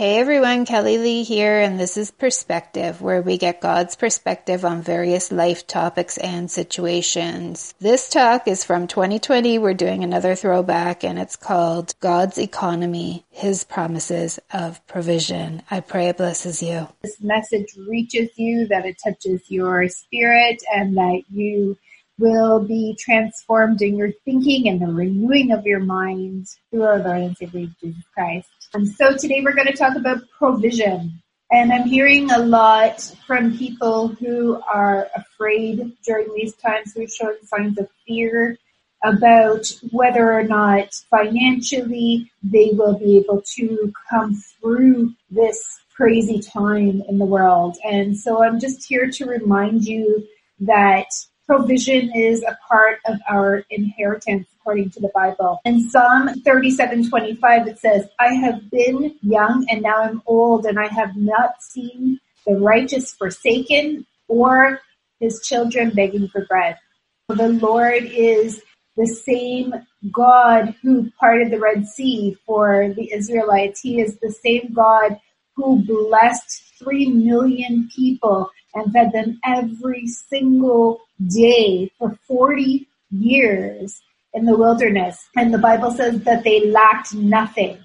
Hey everyone, Kelly Lee here, and this is Perspective, where we get God's perspective on various life topics and situations. This talk is from 2020. We're doing another throwback, and it's called God's Economy His Promises of Provision. I pray it blesses you. This message reaches you, that it touches your spirit, and that you will be transformed in your thinking and the renewing of your mind through our Lord and Savior Jesus Christ. And so today we're going to talk about provision. And I'm hearing a lot from people who are afraid during these times, who are showing signs of fear about whether or not financially they will be able to come through this crazy time in the world. And so I'm just here to remind you that provision is a part of our inheritance according to the Bible. In Psalm 37:25 it says, "I have been young and now I'm old and I have not seen the righteous forsaken or his children begging for bread." The Lord is the same God who parted the Red Sea for the Israelites. He is the same God who blessed 3 million people and fed them every single day for 40 years in the wilderness. And the Bible says that they lacked nothing.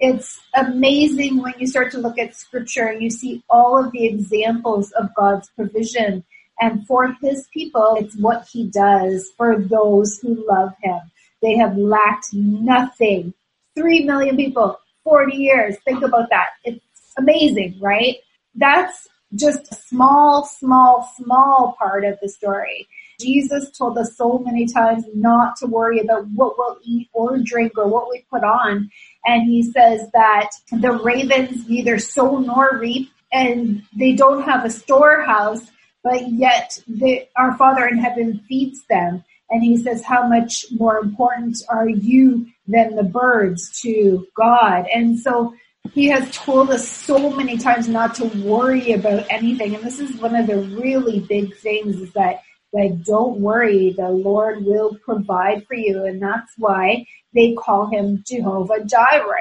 It's amazing when you start to look at scripture and you see all of the examples of God's provision. And for his people, it's what he does for those who love him. They have lacked nothing. Three million people, 40 years. Think about that. It's amazing, right? That's just a small, small, small part of the story. Jesus told us so many times not to worry about what we'll eat or drink or what we put on. And he says that the ravens neither sow nor reap and they don't have a storehouse, but yet they, our Father in heaven feeds them. And he says, how much more important are you than the birds to God? And so he has told us so many times not to worry about anything. And this is one of the really big things is that, like, don't worry. The Lord will provide for you. And that's why they call him Jehovah Jireh.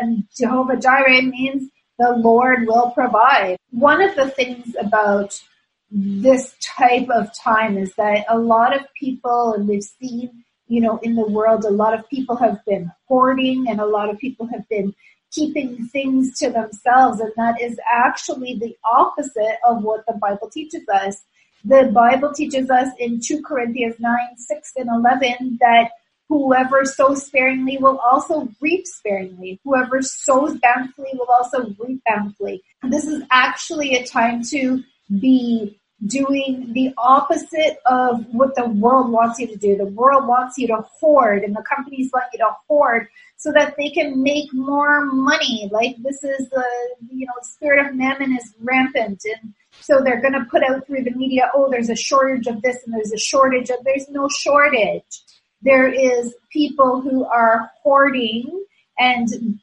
And Jehovah Jireh means the Lord will provide. One of the things about this type of time is that a lot of people, and we've seen, you know, in the world, a lot of people have been hoarding and a lot of people have been keeping things to themselves. And that is actually the opposite of what the Bible teaches us. The Bible teaches us in 2 Corinthians 9, 6 and 11 that whoever sows sparingly will also reap sparingly. Whoever sows bountifully will also reap bountifully. This is actually a time to be doing the opposite of what the world wants you to do. The world wants you to hoard and the companies want you to hoard so that they can make more money. Like this is the, you know, spirit of mammon is rampant and so they're going to put out through the media, oh, there's a shortage of this and there's a shortage of, there's no shortage. There is people who are hoarding and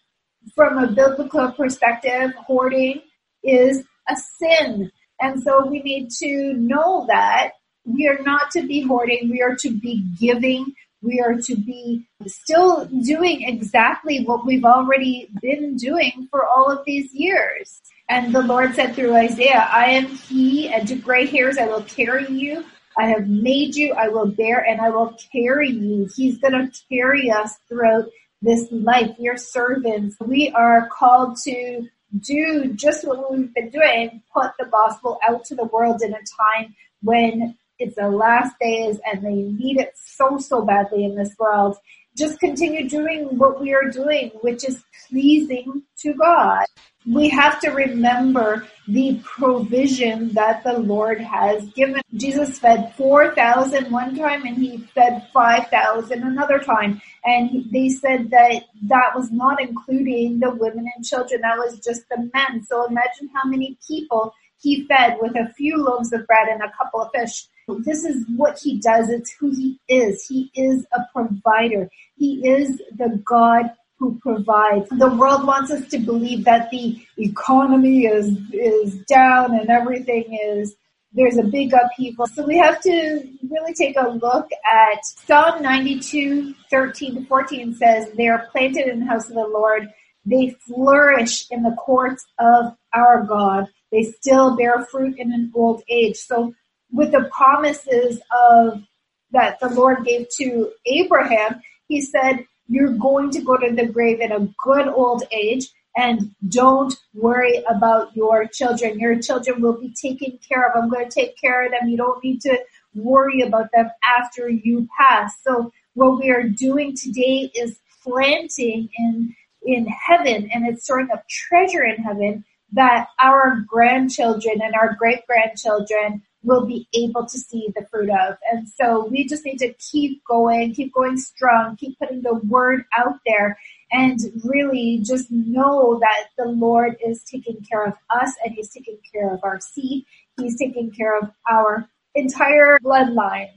from a biblical perspective, hoarding is a sin and so we need to know that we are not to be hoarding. We are to be giving. We are to be still doing exactly what we've already been doing for all of these years. And the Lord said through Isaiah, I am he and to gray hairs I will carry you. I have made you, I will bear and I will carry you. He's going to carry us throughout this life. We are servants. We are called to do just what we've been doing, put the gospel out to the world in a time when it's the last days and they need it so, so badly in this world. Just continue doing what we are doing, which is pleasing to God we have to remember the provision that the Lord has given. Jesus fed 4,000 one time and he fed 5,000 another time. And they said that that was not including the women and children. That was just the men. So imagine how many people he fed with a few loaves of bread and a couple of fish. This is what he does. It's who he is. He is a provider. He is the God who provides. The world wants us to believe that the economy is, is down and everything is, there's a big upheaval. So we have to really take a look at Psalm 92, 13 to 14 says, they are planted in the house of the Lord. they flourish in the courts of our God. They still bear fruit in an old age. So with the promises of that the Lord gave to Abraham, he said, you're going to go to the grave in a good old age and don't worry about your children. Your children will be taken care of. I'm going to take care of them. You don't need to worry about them after you pass. So what we are doing today is planting in in heaven and it's storing up treasure in heaven that our grandchildren and our great grandchildren will be able to see the fruit of. And so we just need to keep going, keep going strong, keep putting the word out there and really just know that the Lord is taking care of us and he's taking care of our seed. He's taking care of our entire bloodline.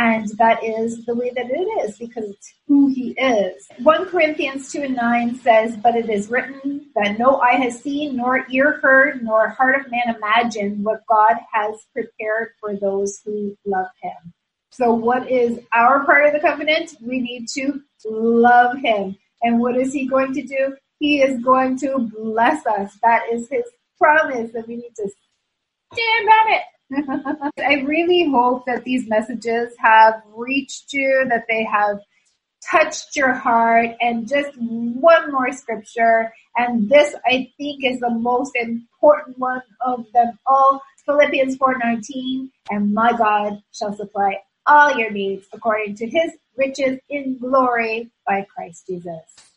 And that is the way that it is because it's who he is. 1 Corinthians 2 and 9 says, But it is written that no eye has seen, nor ear heard, nor heart of man imagined what God has prepared for those who love him. So what is our part of the covenant? We need to love him. And what is he going to do? He is going to bless us. That is his promise and we need to stand on it. I really hope that these messages have reached you, that they have touched your heart and just one more scripture. And this I think is the most important one of them all. Philippians 4:19 and my God shall supply all your needs according to his riches in glory by Christ Jesus.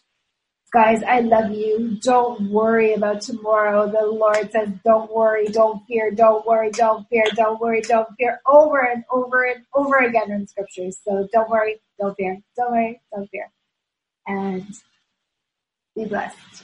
Guys, I love you. Don't worry about tomorrow. The Lord says, don't worry, don't fear, don't worry, don't fear, don't worry, don't fear over and over and over again in scriptures. So don't worry, don't fear, don't worry, don't fear. And be blessed.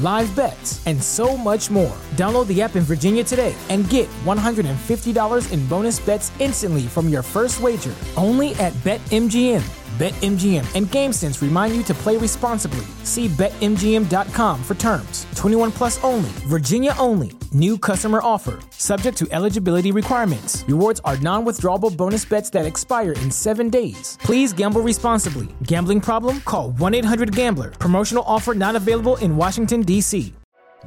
live bets, and so much more. Download the app in Virginia today and get $150 in bonus bets instantly from your first wager only at BetMGM. BetMGM and GameSense remind you to play responsibly. See BetMGM.com for terms. 21 plus only, Virginia only. New customer offer. Subject to eligibility requirements. Rewards are non withdrawable bonus bets that expire in seven days. Please gamble responsibly. Gambling problem? Call 1 800 Gambler. Promotional offer not available in Washington, D.C.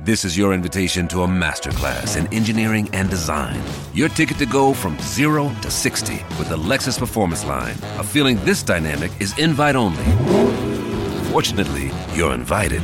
This is your invitation to a masterclass in engineering and design. Your ticket to go from zero to 60 with the Lexus Performance Line. A feeling this dynamic is invite only. Fortunately, you're invited.